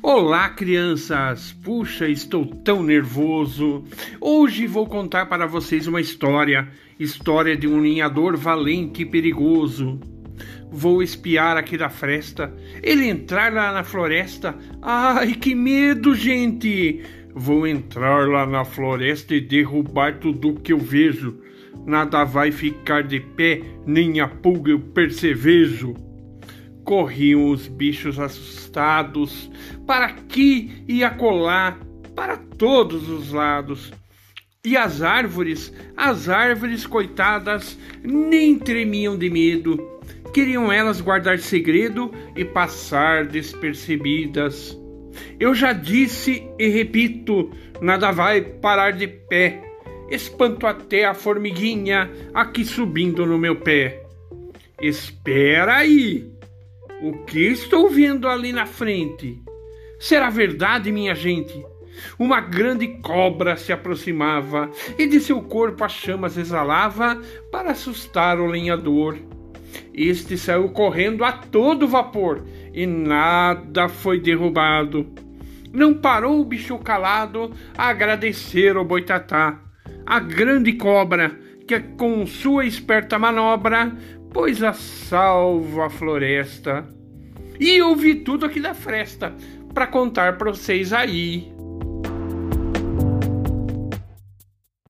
Olá, crianças! Puxa, estou tão nervoso. Hoje vou contar para vocês uma história, história de um linhador valente e perigoso. Vou espiar aqui da fresta, ele entrar lá na floresta. Ai, que medo, gente! Vou entrar lá na floresta e derrubar tudo que eu vejo. Nada vai ficar de pé, nem a pulga eu percevejo. Corriam os bichos assustados, para aqui e acolá, para todos os lados. E as árvores, as árvores coitadas, nem tremiam de medo. Queriam elas guardar segredo e passar despercebidas. Eu já disse e repito: nada vai parar de pé. Espanto até a formiguinha aqui subindo no meu pé. Espera aí! O que estou vendo ali na frente? Será verdade, minha gente? Uma grande cobra se aproximava e de seu corpo as chamas exalava para assustar o lenhador. Este saiu correndo a todo vapor e nada foi derrubado. Não parou o bicho calado a agradecer ao boitatá, a grande cobra que com sua esperta manobra pois a salva floresta. E eu vi tudo aqui da fresta para contar para vocês aí.